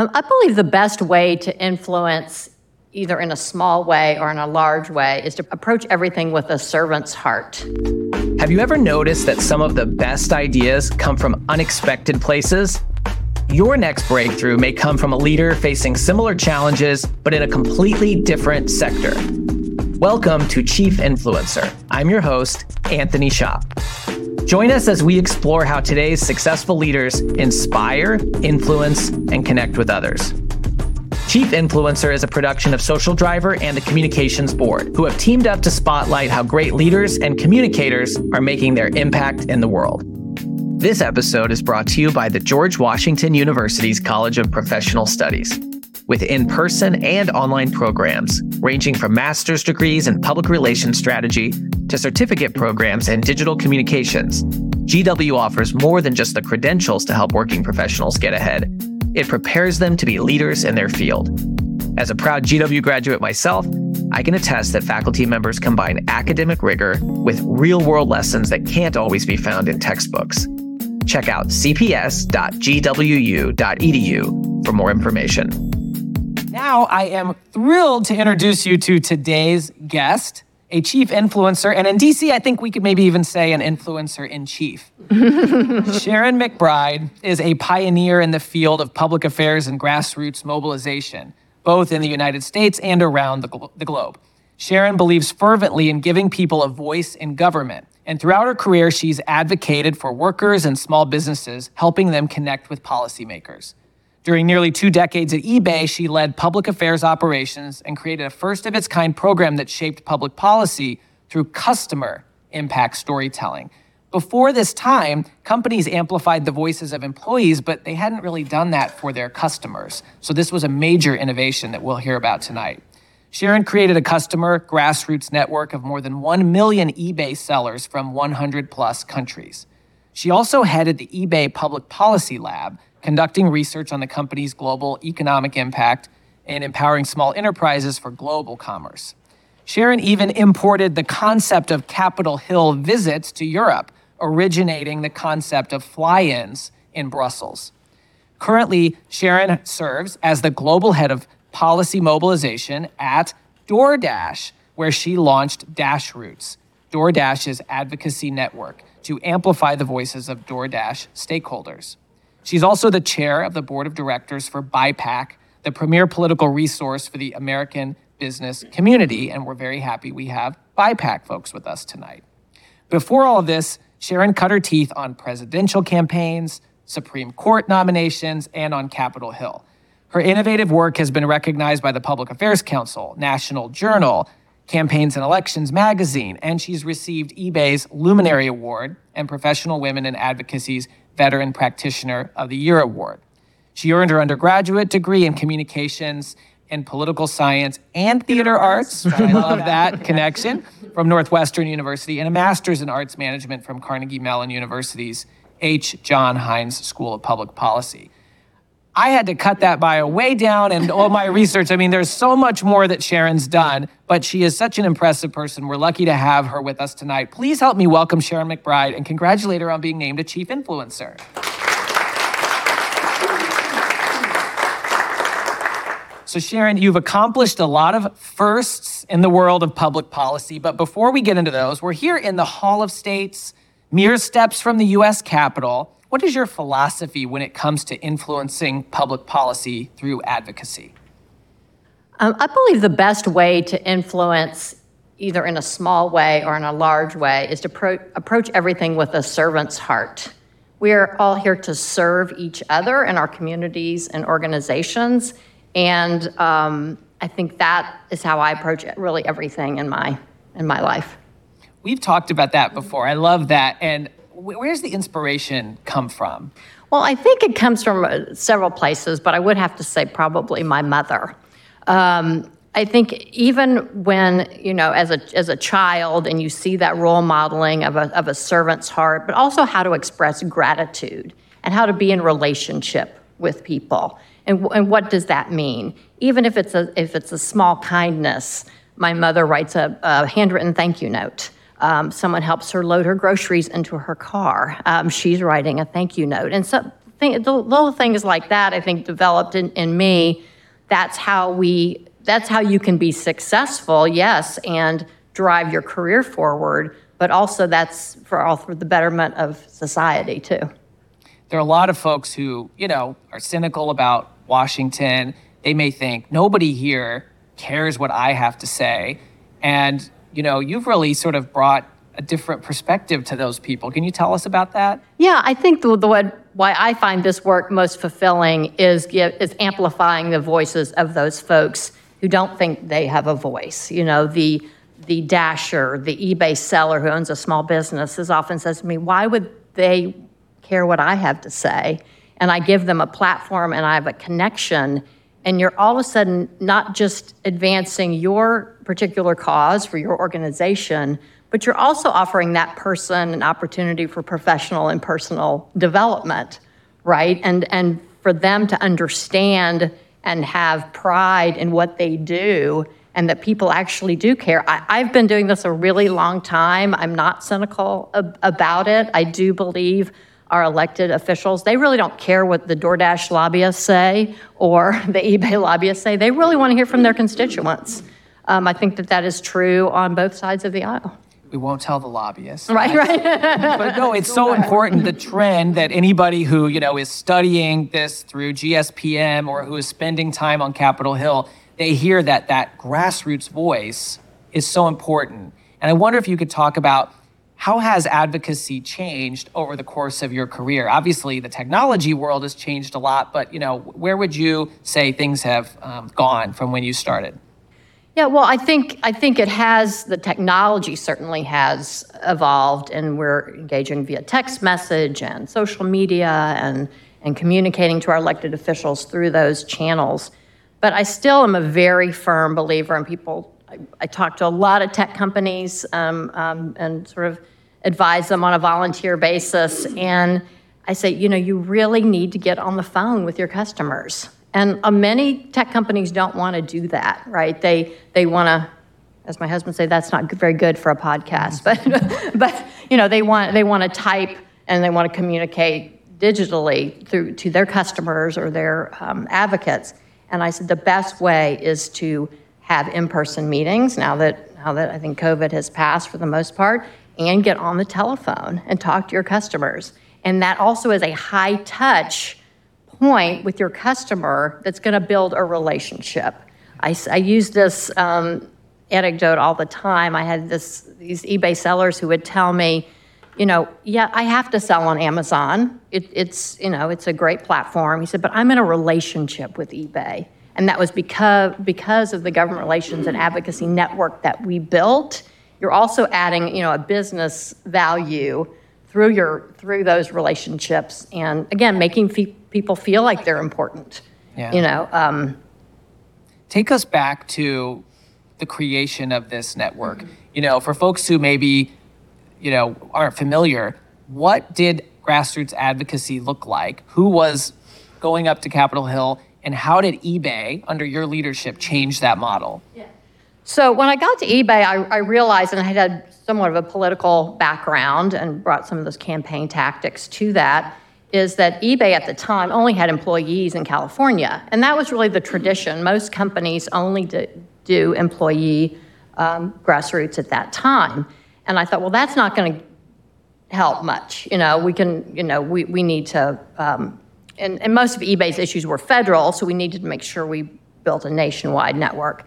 Um, I believe the best way to influence, either in a small way or in a large way, is to approach everything with a servant's heart. Have you ever noticed that some of the best ideas come from unexpected places? Your next breakthrough may come from a leader facing similar challenges, but in a completely different sector. Welcome to Chief Influencer. I'm your host, Anthony Shop. Join us as we explore how today's successful leaders inspire, influence, and connect with others. Chief Influencer is a production of Social Driver and the Communications Board, who have teamed up to spotlight how great leaders and communicators are making their impact in the world. This episode is brought to you by the George Washington University's College of Professional Studies. With in person and online programs ranging from master's degrees in public relations strategy to certificate programs in digital communications, GW offers more than just the credentials to help working professionals get ahead. It prepares them to be leaders in their field. As a proud GW graduate myself, I can attest that faculty members combine academic rigor with real world lessons that can't always be found in textbooks. Check out cps.gwu.edu for more information. Now, I am thrilled to introduce you to today's guest a chief influencer, and in DC, I think we could maybe even say an influencer in chief. Sharon McBride is a pioneer in the field of public affairs and grassroots mobilization, both in the United States and around the, glo- the globe. Sharon believes fervently in giving people a voice in government. And throughout her career, she's advocated for workers and small businesses, helping them connect with policymakers. During nearly two decades at eBay, she led public affairs operations and created a first of its kind program that shaped public policy through customer impact storytelling. Before this time, companies amplified the voices of employees, but they hadn't really done that for their customers. So, this was a major innovation that we'll hear about tonight. Sharon created a customer grassroots network of more than 1 million eBay sellers from 100 plus countries. She also headed the eBay Public Policy Lab, conducting research on the company's global economic impact and empowering small enterprises for global commerce. Sharon even imported the concept of Capitol Hill visits to Europe, originating the concept of fly ins in Brussels. Currently, Sharon serves as the global head of policy mobilization at DoorDash, where she launched Dash Roots, DoorDash's advocacy network, to amplify the voices of DoorDash stakeholders. She's also the chair of the board of directors for BIPAC, the premier political resource for the American business community. And we're very happy we have BIPAC folks with us tonight. Before all of this, Sharon cut her teeth on presidential campaigns, Supreme Court nominations, and on Capitol Hill. Her innovative work has been recognized by the Public Affairs Council, National Journal, Campaigns and Elections magazine, and she's received eBay's Luminary Award and Professional Women in Advocacy's Veteran Practitioner of the Year award. She earned her undergraduate degree in communications and political science and theater arts. I love that connection from Northwestern University and a master's in arts management from Carnegie Mellon University's H. John Heinz School of Public Policy. I had to cut that bio way down and all my research. I mean, there's so much more that Sharon's done, but she is such an impressive person. We're lucky to have her with us tonight. Please help me welcome Sharon McBride and congratulate her on being named a chief influencer. So, Sharon, you've accomplished a lot of firsts in the world of public policy. But before we get into those, we're here in the Hall of States, mere steps from the US Capitol. What is your philosophy when it comes to influencing public policy through advocacy? Um, I believe the best way to influence, either in a small way or in a large way, is to pro- approach everything with a servant's heart. We are all here to serve each other in our communities and organizations, and um, I think that is how I approach really everything in my in my life. We've talked about that before. I love that, and where's the inspiration come from? Well, I think it comes from uh, several places, but I would have to say probably my mother. Um, I think even when you know, as a as a child, and you see that role modeling of a of a servant's heart, but also how to express gratitude and how to be in relationship with people, and and what does that mean? Even if it's a if it's a small kindness, my mother writes a, a handwritten thank you note. Um, someone helps her load her groceries into her car. Um, she's writing a thank you note. And so the little things like that, I think, developed in, in me. That's how we. That's how you can be successful, yes, and drive your career forward. But also, that's for all for the betterment of society too. There are a lot of folks who, you know, are cynical about Washington. They may think nobody here cares what I have to say, and you know, you've really sort of brought a different perspective to those people. Can you tell us about that? Yeah, I think the, the why I find this work most fulfilling is is amplifying the voices of those folks who don't think they have a voice. You know, the the dasher, the eBay seller who owns a small business, is often says to me, "Why would they care what I have to say?" And I give them a platform, and I have a connection. And you're all of a sudden not just advancing your particular cause for your organization, but you're also offering that person an opportunity for professional and personal development, right? And and for them to understand and have pride in what they do and that people actually do care. I, have been doing this a really long time. I'm not cynical ab- about it. I do believe our elected officials, they really don't care what the DoorDash lobbyists say or the eBay lobbyists say. They really want to hear from their constituents. Um, I think that that is true on both sides of the aisle we won't tell the lobbyists. Right, right. but no, it's so important the trend that anybody who, you know, is studying this through GSPM or who is spending time on Capitol Hill, they hear that that grassroots voice is so important. And I wonder if you could talk about how has advocacy changed over the course of your career? Obviously, the technology world has changed a lot, but you know, where would you say things have um, gone from when you started? Yeah, well, I think I think it has the technology certainly has evolved, and we're engaging via text message and social media and and communicating to our elected officials through those channels. But I still am a very firm believer, and people. I, I talk to a lot of tech companies um, um, and sort of advise them on a volunteer basis, and I say, you know, you really need to get on the phone with your customers and uh, many tech companies don't want to do that, right? They they want to, as my husband say, that's not very good for a podcast. But but you know they want they want to type and they want to communicate digitally through to their customers or their um, advocates. And I said the best way is to have in-person meetings. Now that now that I think COVID has passed for the most part, and get on the telephone and talk to your customers. And that also is a high touch point with your customer that's going to build a relationship. I, I use this um, anecdote all the time. I had this these eBay sellers who would tell me, you know, yeah, I have to sell on Amazon. It, it's you know, it's a great platform. He said, but I'm in a relationship with eBay, and that was because because of the government relations and advocacy network that we built. You're also adding, you know, a business value through your through those relationships, and again, making fe- people feel like they're important. Yeah. You know. Um, Take us back to the creation of this network. Mm-hmm. You know, for folks who maybe, you know, aren't familiar, what did grassroots advocacy look like? Who was going up to Capitol Hill, and how did eBay, under your leadership, change that model? Yeah. So when I got to eBay, I, I realized, and I had somewhat of a political background and brought some of those campaign tactics to that is that eBay at the time only had employees in California. And that was really the tradition. Most companies only do employee um, grassroots at that time. And I thought, well, that's not going to help much. You know, we can, you know, we, we need to, um, and, and most of eBay's issues were federal, so we needed to make sure we built a nationwide network.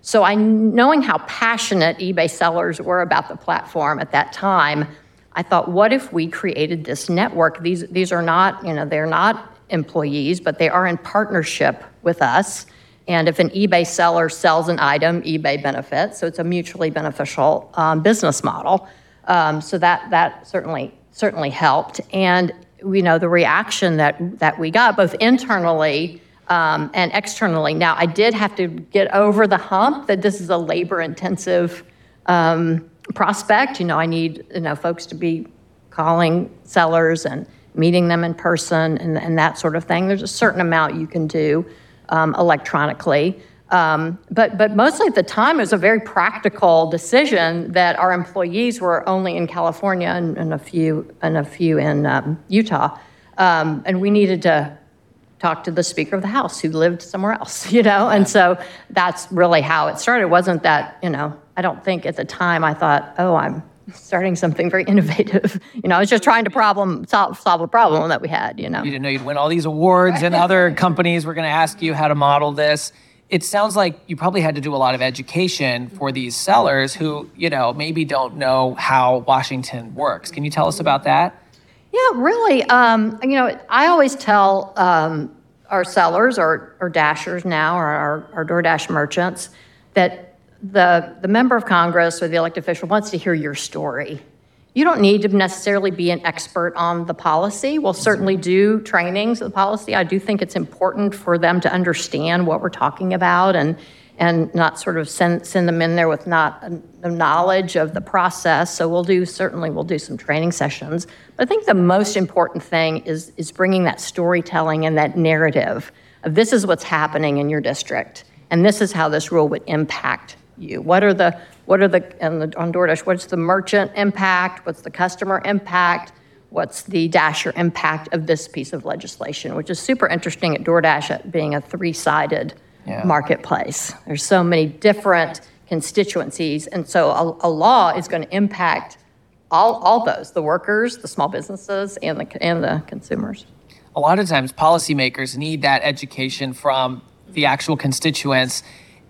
So I, knowing how passionate eBay sellers were about the platform at that time, I thought, what if we created this network? These, these are not, you know, they're not employees, but they are in partnership with us. And if an eBay seller sells an item, eBay benefits. So it's a mutually beneficial um, business model. Um, so that that certainly certainly helped. And you know the reaction that that we got both internally um, and externally. Now I did have to get over the hump that this is a labor intensive um, prospect. You know, I need you know folks to be calling sellers and meeting them in person and, and that sort of thing. There's a certain amount you can do um, electronically. Um, but, but mostly at the time, it was a very practical decision that our employees were only in California and, and a few and a few in um, Utah. Um, and we needed to talk to the Speaker of the House who lived somewhere else, you know? And so that's really how it started. It wasn't that, you know, I don't think at the time I thought, oh, I'm starting something very innovative. You know, I was just trying to problem solve, solve a problem that we had, you know. You didn't know you'd win all these awards and other companies were going to ask you how to model this. It sounds like you probably had to do a lot of education for these sellers who, you know, maybe don't know how Washington works. Can you tell us about that? Yeah, really. Um, you know, I always tell um, our sellers or, or dashers now, or our, our DoorDash merchants, that the, the member of Congress or the elected official wants to hear your story. You don't need to necessarily be an expert on the policy. We'll certainly do trainings of the policy. I do think it's important for them to understand what we're talking about and and not sort of send, send them in there with not knowledge of the process. So we'll do, certainly we'll do some training sessions. But I think the most important thing is, is bringing that storytelling and that narrative of this is what's happening in your district. And this is how this rule would impact you. What are the, what are the, and the, on DoorDash, what's the merchant impact? What's the customer impact? What's the Dasher impact of this piece of legislation, which is super interesting at DoorDash at being a three-sided yeah. marketplace. There's so many different constituencies, and so a, a law is going to impact all, all those, the workers, the small businesses, and the, and the consumers. A lot of times policymakers need that education from the actual constituents.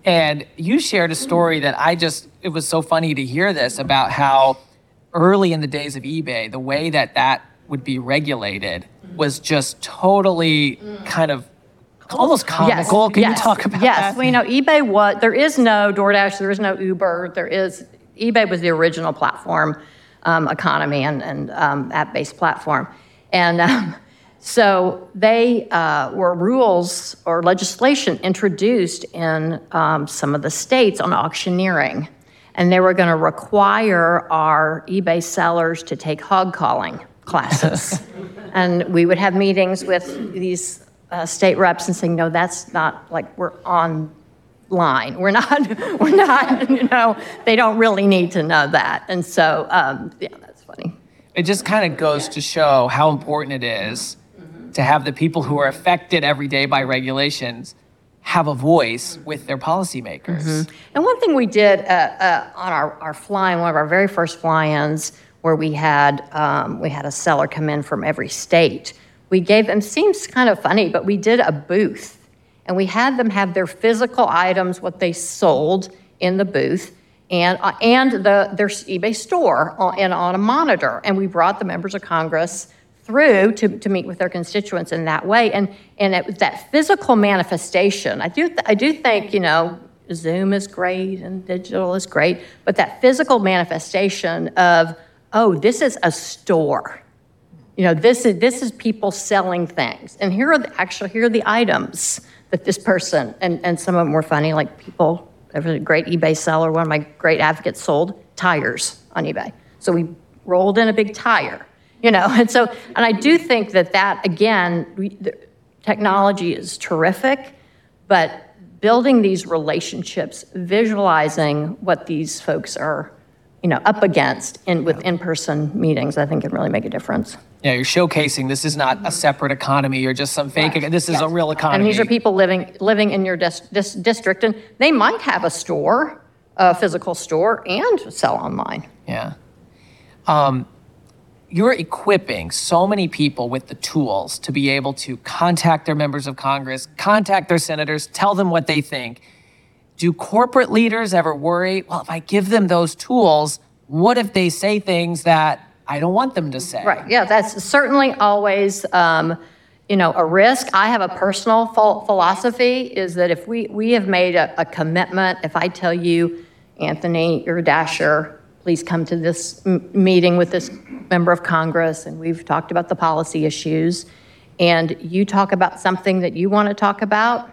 And you shared a story that I just, it was so funny to hear this about how early in the days of eBay, the way that that would be regulated was just totally kind of almost comical. Yes, Can yes, you talk about yes. that? Yes. Well, you know, eBay what there is no DoorDash, there is no Uber, there is eBay was the original platform, um, economy and, and um, app-based platform, and um, so they uh, were rules or legislation introduced in um, some of the states on auctioneering, and they were going to require our eBay sellers to take hog calling classes, and we would have meetings with these uh, state reps and saying, no, that's not like we're on line. We're not, we're not, you know, they don't really need to know that. And so, um, yeah, that's funny. It just kind of goes to show how important it is to have the people who are affected every day by regulations have a voice with their policymakers. Mm-hmm. And one thing we did uh, uh, on our, our fly-in, one of our very first fly-ins, where we had um, we had a seller come in from every state we gave them, seems kind of funny, but we did a booth and we had them have their physical items, what they sold in the booth, and, uh, and the, their eBay store on, and on a monitor. And we brought the members of Congress through to, to meet with their constituents in that way. And, and it that physical manifestation. I do, I do think, you know, Zoom is great and digital is great, but that physical manifestation of, oh, this is a store you know, this is, this is people selling things. And here are the, actually, here are the items that this person, and, and some of them were funny, like people, there was a great eBay seller, one of my great advocates sold tires on eBay. So we rolled in a big tire, you know, and so, and I do think that that, again, we, the, technology is terrific, but building these relationships, visualizing what these folks are, you know, up against in, with in-person meetings, I think can really make a difference. Yeah, you're showcasing this is not a separate economy or just some fake. Right. This is yes. a real economy. And these are people living living in your dis- dis- district, and they might have a store, a physical store, and sell online. Yeah. Um, you're equipping so many people with the tools to be able to contact their members of Congress, contact their senators, tell them what they think. Do corporate leaders ever worry? Well, if I give them those tools, what if they say things that I don't want them to say. Right. Yeah, that's certainly always, um, you know, a risk. I have a personal philosophy is that if we we have made a, a commitment, if I tell you, Anthony, you're a dasher, please come to this m- meeting with this member of Congress, and we've talked about the policy issues, and you talk about something that you want to talk about,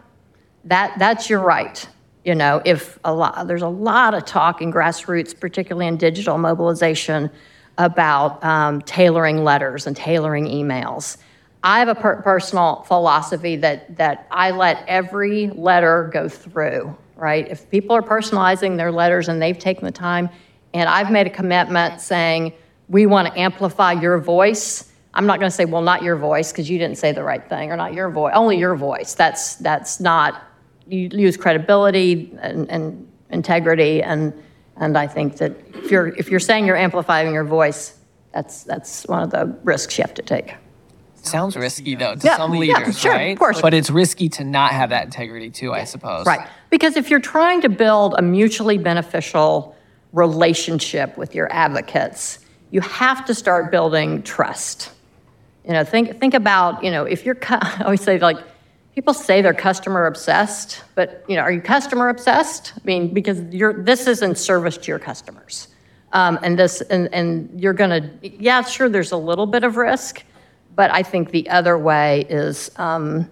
that that's your right. You know, if a lot there's a lot of talk in grassroots, particularly in digital mobilization about um, tailoring letters and tailoring emails. I have a per- personal philosophy that, that I let every letter go through, right? If people are personalizing their letters and they've taken the time, and I've made a commitment saying, we want to amplify your voice, I'm not going to say, well, not your voice because you didn't say the right thing, or not your voice, only your voice. That's that's not. You lose credibility and, and integrity, and and I think that if you're if you're saying you're amplifying your voice, that's that's one of the risks you have to take. Sounds risky though to Yeah, some yeah, leaders, sure, of course. But it's risky to not have that integrity too, I suppose. Right. Because if you're trying to build a mutually beneficial relationship with your advocates, you have to start building trust. You know, think think about, you know, if you're I always say like people say they're customer obsessed, but you know, are you customer obsessed? I mean, because you're this is in service to your customers. Um, and this and, and you're gonna yeah, sure there's a little bit of risk, but I think the other way is um,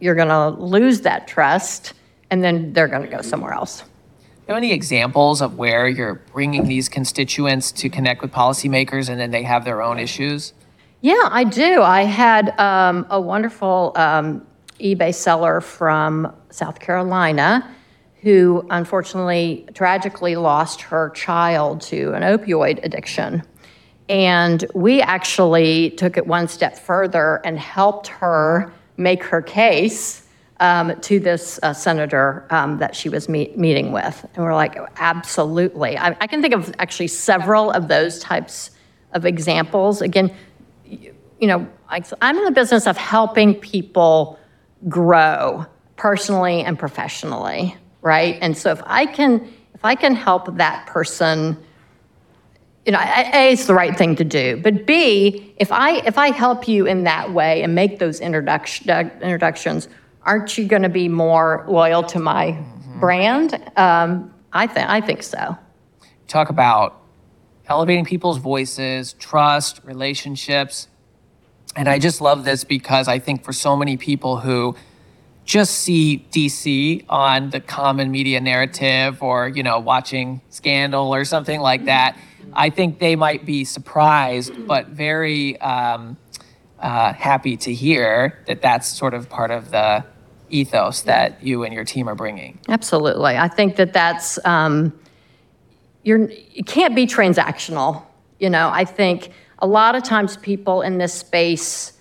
you're to lose that trust and then they're to go somewhere else. You have any examples of where you're bringing these constituents to connect with policymakers and then they have their own issues? Yeah, I do. I had um, a wonderful um, eBay seller from South Carolina who unfortunately tragically lost her child to an opioid addiction. And we actually took it one step further and helped her make her case um, to this uh, senator um, that she was meet, meeting with. And we're like, absolutely. I, I can think of actually several of those types of examples. Again, you, you know, I, I'm in the business of helping people grow personally and professionally, right? And so if I can, if I can help that person you know, A, it's the right thing to do. But B, if I if I help you in that way and make those introduction, introductions, aren't you going to be more loyal to my mm-hmm. brand? Um, I think I think so. Talk about elevating people's voices, trust, relationships, and I just love this because I think for so many people who just see DC on the common media narrative or you know watching Scandal or something like that I think they might be surprised, but very um, uh, happy to hear that that's sort of part of the ethos that you and your team are bringing. Absolutely. I think that that's, um, you're, it can't be transactional. You know, I think a lot of times people in this space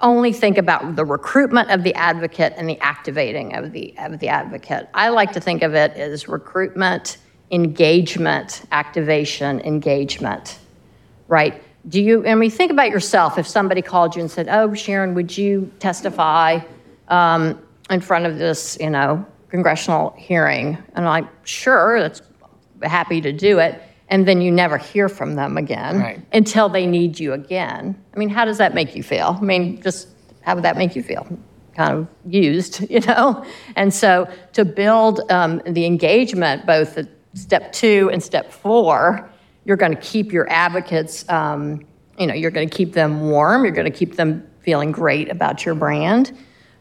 only think about the recruitment of the advocate and the activating of the, of the advocate. I like to think of it as recruitment engagement, activation, engagement, right? Do you, I mean, think about yourself if somebody called you and said, Oh, Sharon, would you testify um, in front of this, you know, congressional hearing? And I'm like, Sure, that's happy to do it. And then you never hear from them again right. until they need you again. I mean, how does that make you feel? I mean, just how would that make you feel? Kind of used, you know? And so to build um, the engagement, both the step two and step four, you're going to keep your advocates, um, you know, you're going to keep them warm, you're going to keep them feeling great about your brand.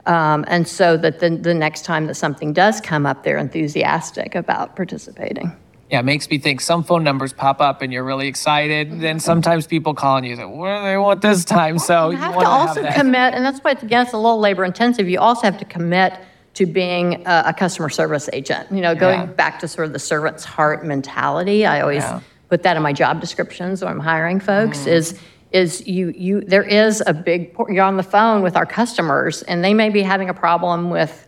Um, and so that the, the next time that something does come up, they're enthusiastic about participating. Yeah, it makes me think some phone numbers pop up and you're really excited. Then sometimes people call and you say, what do they want this time? So you, have want to also have commit, and that's why, again, it's a little labor intensive. You also have to commit to being a, a customer service agent. You know, going Yeah. back to sort of the servant's heart mentality. I always Yeah. Put that in my job descriptions when I'm hiring folks. Mm. Is is you you there is a big you're on the phone with our customers and they may be having a problem with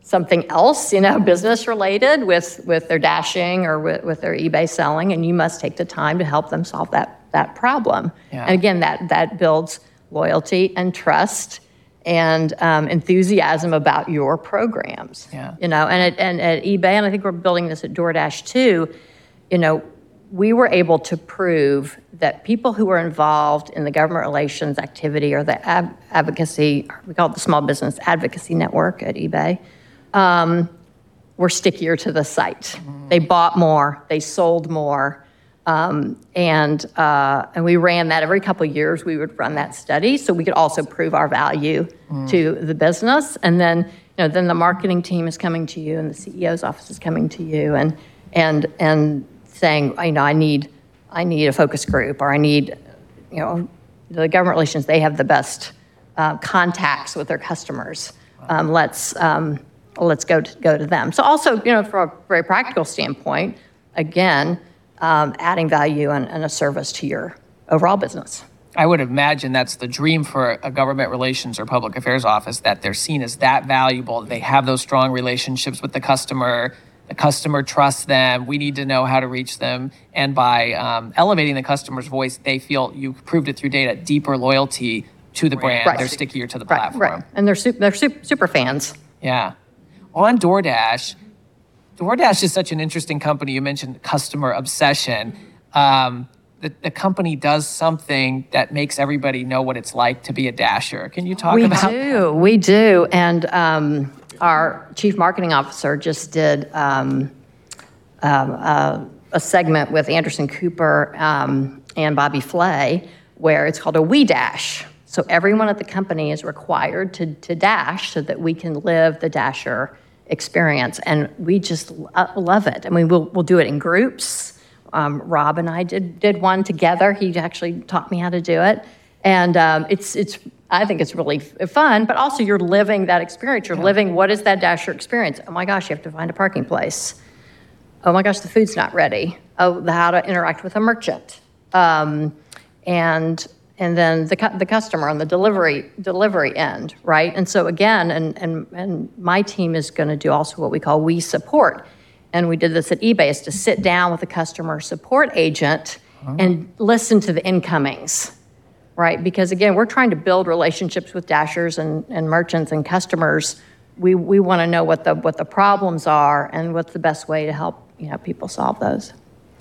something else, you know, business related with with their dashing or with, with their eBay selling, and you must take the time to help them solve that that problem. Yeah. And again, that that builds loyalty and trust and um, enthusiasm about your programs. Yeah. You know, and at, and at eBay, and I think we're building this at DoorDash too. You know, we were able to prove that people who were involved in the government relations activity or the ab- advocacy, we call it the Small Business Advocacy Network at eBay, um, were stickier to the site. They bought more, they sold more. Um, and, uh, and we ran that every couple of years. We would run that study so we could also prove our value to the business. And then, you know, then the marketing team is coming to you and the CEO's office is coming to you and, and, and saying, you know, I need, I need a focus group or I need, you know, the government relations, they have the best uh, contacts with their customers. Um, let's, um, let's go to, go to them. So also, you know, from a very practical standpoint, again, um, adding value and, and a service to your overall business. I would imagine that's the dream for a government relations or public affairs office that they're seen as that valuable. They have those strong relationships with the customer. The customer trusts them. We need to know how to reach them. And by um, elevating the customer's voice, they feel you proved it through data, deeper loyalty to the brand. Right. They're stickier to the Right, platform. right. And they're super, they're super, super fans. Yeah. On DoorDash, DoorDash is such an interesting company. You mentioned customer obsession. Um, the, the company does something that makes everybody know what it's like to be a dasher. Can you talk We about do, we do. And um, our chief marketing officer just did um, um, uh, a segment with Anderson Cooper um, and Bobby Flay where it's called a We Dash. So everyone at the company is required to, to dash so that we can live the Dasher experience. And we just love it. I mean, we'll, we'll do it in groups. Um, Rob and I did, did one together. He actually taught me how to do it. And um, it's, it's, I think it's really f- fun, but also you're living that experience. You're living what is that Dasher experience? Oh my gosh, you have to find a parking place. Oh my gosh, the food's not ready. Oh, the how to interact with a merchant. Um, and and then the, cu- the customer on the delivery delivery end, right? And so again, and, and, and my team is going to do also what we call we support. And we did this at eBay, is to sit down with a customer support agent and listen to the incomings right? Because again, we're trying to build relationships with dashers and, and merchants and customers. We, we want to know what the, what the problems are and what's the best way to help, you know, people solve those.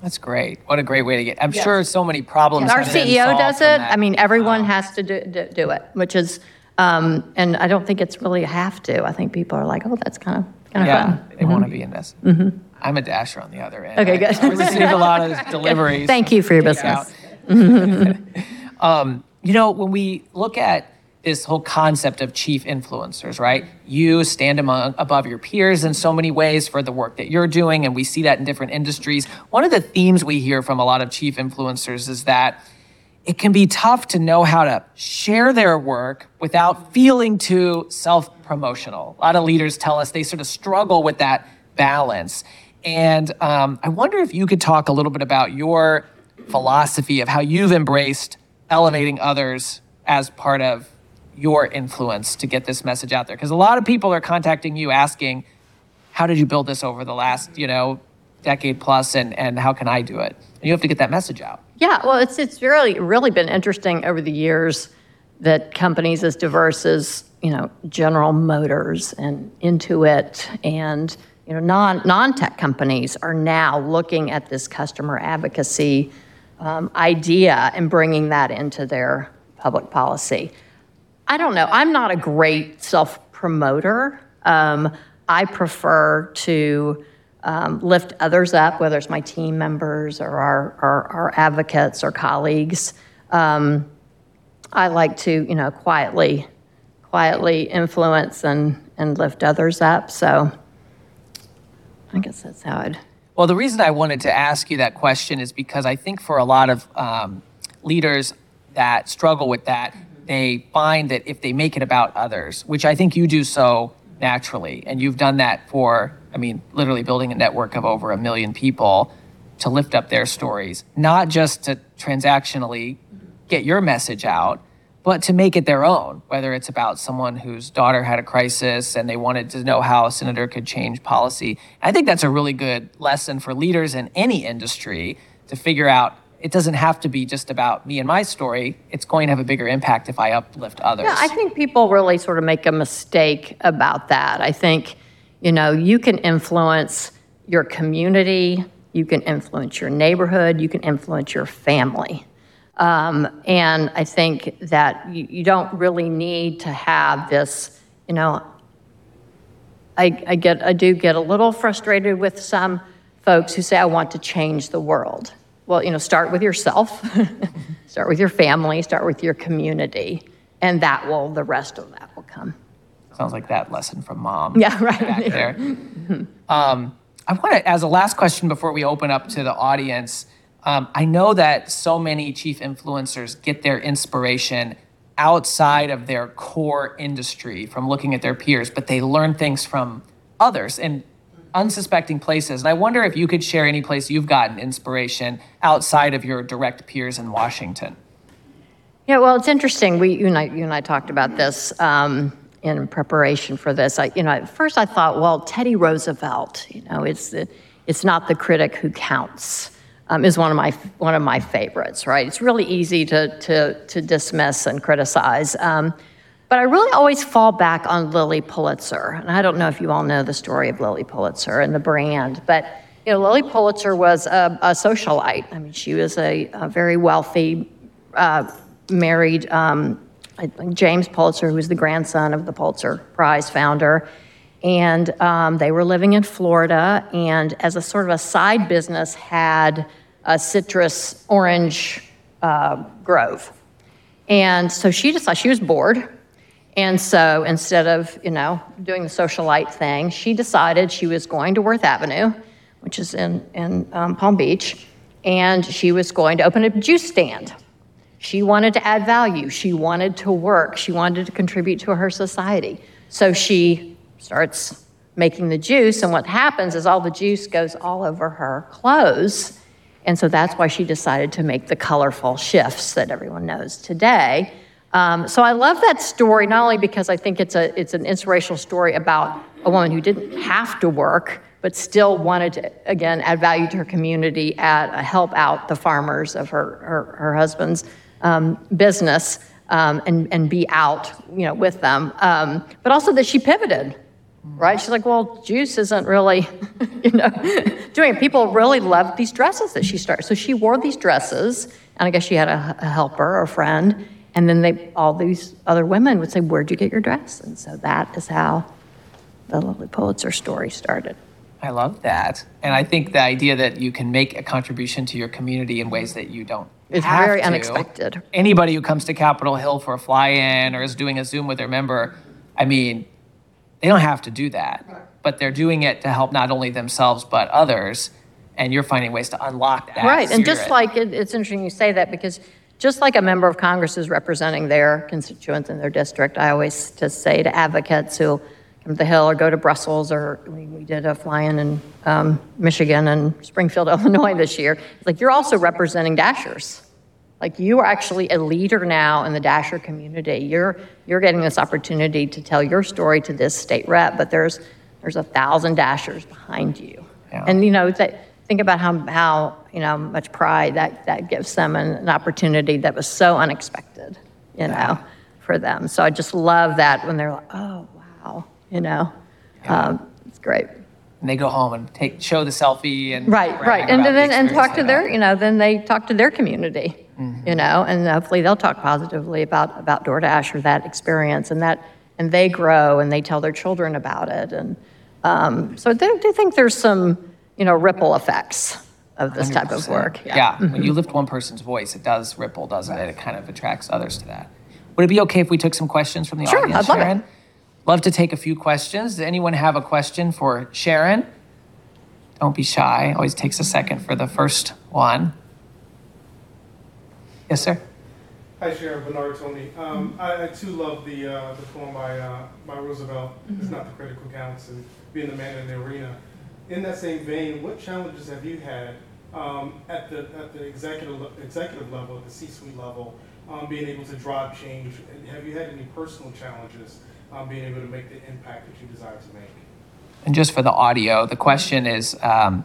That's great. What a great way to get. I'm sure so many problems. Our CEO does it. I mean, everyone has to do, do, do it, which is, um, and I don't think it's really a have to. I think people are like, oh, that's kind of, kind of yeah, fun. they want to be in this. I'm a dasher on the other end. Mm-hmm. Okay, I- good. I receive a lot of deliveries. Thank you for your business. um, you know, when we look at this whole concept of chief influencers, right? You stand among, above your peers in so many ways for the work that you're doing, and we see that in different industries. One of the themes we hear from a lot of chief influencers is that it can be tough to know how to share their work without feeling too self promotional. A lot of leaders tell us they sort of struggle with that balance. And um, I wonder if you could talk a little bit about your philosophy of how you've embraced elevating others as part of your influence to get this message out there. Because a lot of people are contacting you asking, how did you build this over the last, you know, decade plus and, and how can I do it? And you have to get that message out. Yeah, well, it's it's really really been interesting over the years that companies as diverse as you know General Motors and Intuit and you know non non tech companies are now looking at this customer advocacy um, idea and bringing that into their public policy. I don't know. I'm not a great self promoter. Um, I prefer to um, lift others up, whether it's my team members or our, our, our advocates or colleagues. Um, I like to, you know, quietly, quietly influence and, and lift others up. So I guess that's how I'd. Well, the reason I wanted to ask you that question is because I think for a lot of um, leaders that struggle with that, they find that if they make it about others, which I think you do so naturally, and you've done that for, I mean, literally building a network of over a million people to lift up their stories, not just to transactionally get your message out, but to make it their own, whether it's about someone whose daughter had a crisis and they wanted to know how a senator could change policy. I think that's a really good lesson for leaders in any industry to figure out it doesn't have to be just about me and my story. It's going to have a bigger impact if I uplift others. Yeah, I think people really sort of make a mistake about that. I think, you know, you can influence your community, you can influence your neighborhood, you can influence your family. Um, and I think that you, you don't really need to have this, you know, I, I get, I do get a little frustrated with some folks who say, I want to change the world. Well, you know, start with yourself, start with your family, start with your community, and that will, the rest of that will come. Sounds like that lesson from mom. Yeah, back right. there. Um, I want to, as a last question before we open up to the audience, um, I know that so many chief influencers get their inspiration outside of their core industry from looking at their peers, but they learn things from others in unsuspecting places. And I wonder if you could share any place you've gotten inspiration outside of your direct peers in Washington. Yeah, well, it's interesting. We, you and I, you and I talked about this um, in preparation for this. I, you know, at first I thought, well, Teddy Roosevelt, you know, it's the, it's not the critic who counts. Um, is one of my one of my favorites, right? It's really easy to to to dismiss and criticize. Um, but I really always fall back on Lilly Pulitzer. And I don't know if you all know the story of Lilly Pulitzer and the brand, but you know, Lilly Pulitzer was a, a socialite. I mean, she was a, a very wealthy, uh, married um, James Pulitzer, who was the grandson of the Pulitzer Prize founder. And um, they were living in Florida, and as a sort of a side business, had a citrus orange uh, grove. And so she decided she was bored and so instead of, you know, doing the socialite thing, she decided she was going to Worth Avenue, which is in, in um, Palm Beach, and she was going to open a juice stand. She wanted to add value. She wanted to work. She wanted to contribute to her society. So she starts making the juice, and what happens is all the juice goes all over her clothes. And so that's why she decided to make the colorful shifts that everyone knows today. Um, so I love that story not only because I think it's a it's an inspirational story about a woman who didn't have to work but still wanted to again add value to her community, add uh, help out the farmers of her her, her husband's um, business, um, and and be out you know with them, um, but also that she pivoted. Right? She's like, well, juice isn't really, you know, doing it. People really loved these dresses that she started. So she wore these dresses, and I guess she had a, a helper or a friend, and then they, all these other women would say, Where'd you get your dress? And so that is how the Lilly Pulitzer story started. I love that. And I think the idea that you can make a contribution to your community in ways that you don't. It's very to. unexpected. Anybody who comes to Capitol Hill for a fly in or is doing a Zoom with their member, I mean, they don't have to do that, but they're doing it to help not only themselves, but others. And you're finding ways to unlock that. Right. And just like it, it's interesting you say that because just like a member of Congress is representing their constituents in their district, I always just say to advocates who come to the Hill or go to Brussels, or we, we did a fly-in in um, Michigan and Springfield, Illinois this year. It's like you're also representing Dashers. Like you are actually a leader now in the Dasher community. You're you're getting this opportunity to tell your story to this state rep, but there's there's a thousand Dashers behind you, Yeah. and you know that think about how, how you know, much pride that, that gives them an, an opportunity that was so unexpected, you know, for them. So I just love that when they're like, oh, wow, you know, um, it's great. and they go home and take show the selfie and Right, right. And then, and talk to their, you know, then they talk to their community, you know, and hopefully they'll talk positively about, about DoorDash or that experience and that, and they grow and they tell their children about it. And um, so I do think there's some, you know, ripple effects of this type of 100%. work. Yeah, when you lift one person's voice, it does ripple, doesn't it? It kind of attracts others to that. Would it be okay if we took some questions from the Sure, audience, I'd love it. Sharon? Love to take a few questions. Does anyone have a question for Sharon? Don't be shy. Always takes a second for the first one. Yes, sir. Hi, Sharon Bernard Tony. Um, I, I too love the uh, the poem by uh, by Roosevelt. It's not the critical counts and being the man in the arena. In that same vein, what challenges have you had um, at the at the executive executive level, at the C-suite level, um, being able to drive change? And have you had any personal challenges um, being able to make the impact that you desire to make? And just for the audio, the question is um,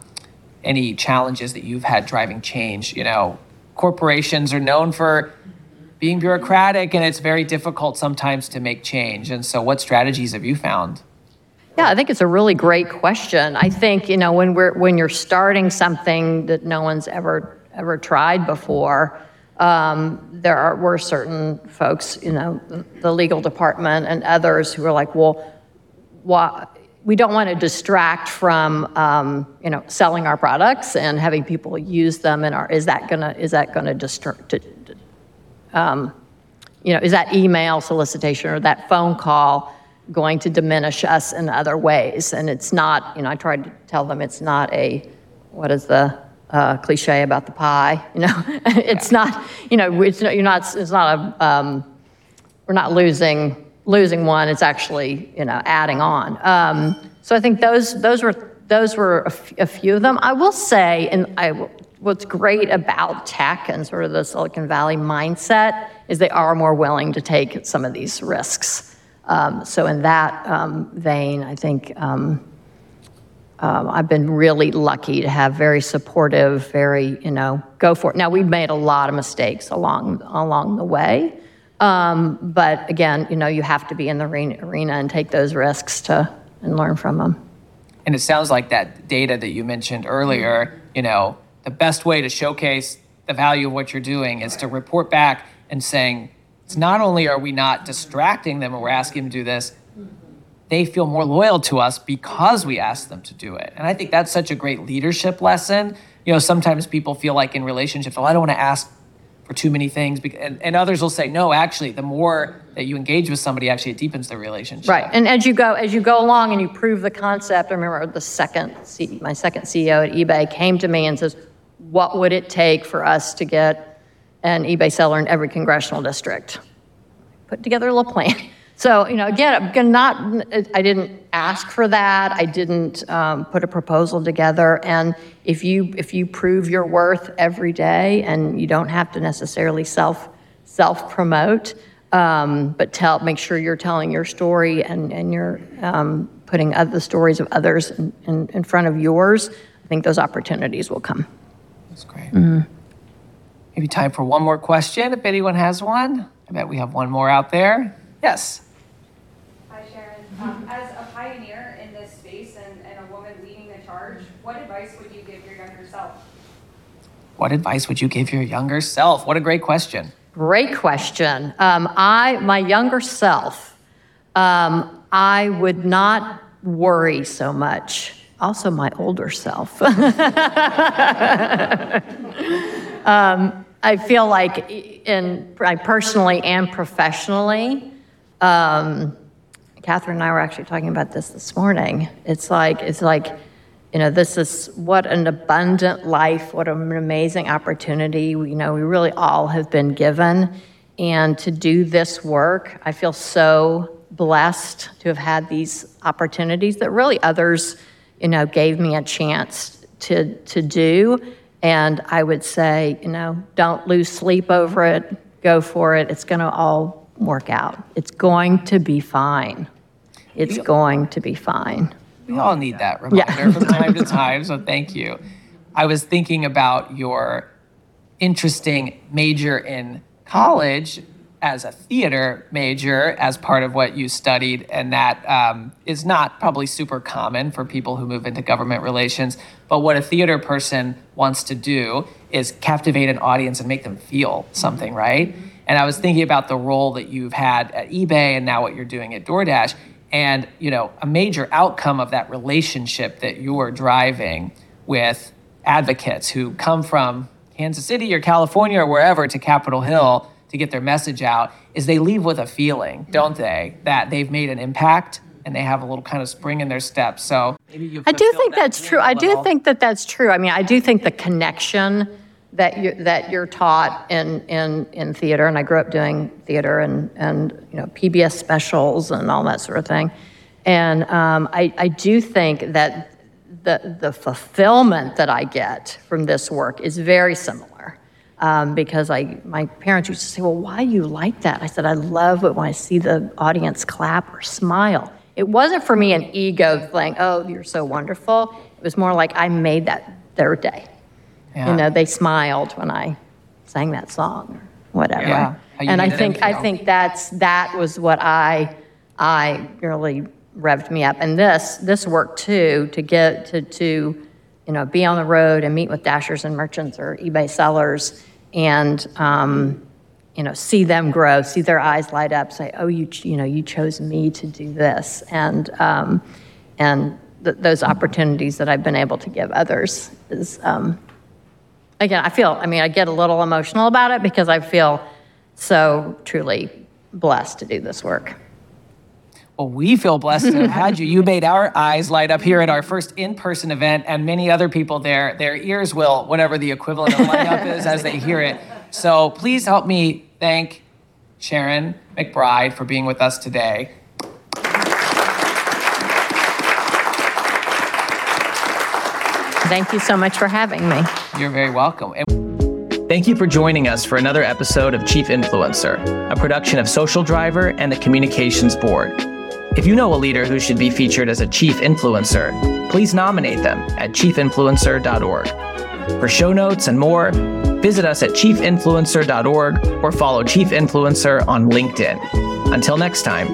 any challenges that you've had driving change? You know, corporations are known for being bureaucratic and it's very difficult sometimes to make change. And so, what strategies have you found? Yeah, I think it's a really great question. I think, you know, when we're, when you're starting something that no one's ever, ever tried before, um, there are, were certain folks, you know, the- legal department and others who are like, well, why, we don't want to distract from, um, you know, selling our products and having people use them and are, is that gonna, is that gonna distract, um, you know, is that email solicitation or that phone call going to diminish us in other ways? And it's not, you know, I tried to tell them it's not a, what is the uh, cliche about the pie? You know, it's not, you know, it's not, you're not, it's not a, um, we're not losing losing one. It's actually, you know, adding on. Um, so I think those those were those were a, f- a few of them. I will say, and I what's great about tech and sort of the Silicon Valley mindset is they are more willing to take some of these risks. Um, so in that um, vein, I think um, um, I've been really lucky to have very supportive, very you know go for it. Now we've made a lot of mistakes along along the way, um, but again, you know you have to be in the arena and take those risks to and learn from them. And it sounds like that data that you mentioned earlier, you know, the best way to showcase the value of what you're doing is to report back and saying, it's not only are we not distracting them and we're asking them to do this, they feel more loyal to us because we ask them to do it. And I think that's such a great leadership lesson. You know, sometimes people feel like in relationships, oh, I don't want to ask for too many things. And, and others will say, no, actually, the more that you engage with somebody, actually, it deepens the relationship. Right. And as you go, as you go along and you prove the concept, I remember the second, C, my second CEO at eBay came to me and says, what would it take for us to get an eBay seller in every congressional district? Put together a little plan. So, you know, again, I'm not, I didn't ask for that. I didn't um, put a proposal together. And if you, if you prove your worth every day and you don't have to necessarily self, self-promote, um, but tell, make sure you're telling your story and, and you're um, putting other stories of others in, in, in, front of yours, I think those opportunities will come. That's great. Mm-hmm. Maybe time for one more question if anyone has one. I bet we have one more out there. Yes. Um, as a pioneer in this space and, and a woman leading the charge, what advice would you give your younger self? What advice would you give your younger self? What a great question. Great question. Um, I, my younger self, um, I would not worry so much. Also, my older self. um, I feel like, in I personally and professionally, um, Catherine and I were actually talking about this this morning. It's like, it's like, you know, this is what an abundant life, what an amazing opportunity. You know, we really all have been given. And to do this work, I feel so blessed to have had these opportunities that really others, you know, gave me a chance to, to do. And I would say, you know, don't lose sleep over it, go for it. It's going to all work out. It's going to be fine it's going to be fine. We all need that reminder yeah. from time to time, so thank you. I was thinking about your interesting major in college as a theater major as part of what you studied, and that um, is not probably super common for people who move into government relations. But what a theater person wants to do is captivate an audience and make them feel something, right? And I was thinking about the role that you've had at eBay and now what you're doing at DoorDash. And you know, a major outcome of that relationship that you're driving with advocates who come from Kansas City or California or wherever to Capitol Hill to get their message out is they leave with a feeling, don't they, that they've made an impact and they have a little kind of spring in their step. So I do think that that's true. I do think that that's true. I mean, I do think the connection that you that you're taught in in in theater, and I grew up doing theater and and you know PBS specials and all that sort of thing, and um, I I do think that the the fulfillment that I get from this work is very similar. Um, because I, my parents used to say, "Well, why do you like that?" I said, "I love it when I see the audience clap or smile." It wasn't for me an ego thing. Oh, you're so wonderful. It was more like I made that their day. Yeah. You know, they smiled when I sang that song or whatever. Yeah. And I think I think that's that was what I I really revved me up. And this this work too to get to to you know be on the road and meet with dashers and merchants or eBay sellers and um, you know see them grow, see their eyes light up, say, oh you you know you chose me to do this, and um, and th- those opportunities that I've been able to give others is um, again, I feel, I mean, I get a little emotional about it because I feel so truly blessed to do this work. Well, we feel blessed to have had you. You made our eyes light up here at our first in-person event, and many other people there, their ears will, whatever the equivalent of light up is as they hear it. So please help me thank Sharon McBride for being with us today. Thank you so much for having me. You're very welcome. Thank you for joining us for another episode of Chief Influencer, a production of Social Driver and the Communications Board. If you know a leader who should be featured as a chief influencer, please nominate them at chiefinfluencer.org. For show notes and more, visit us at chiefinfluencer.org or follow Chief Influencer on LinkedIn. Until next time,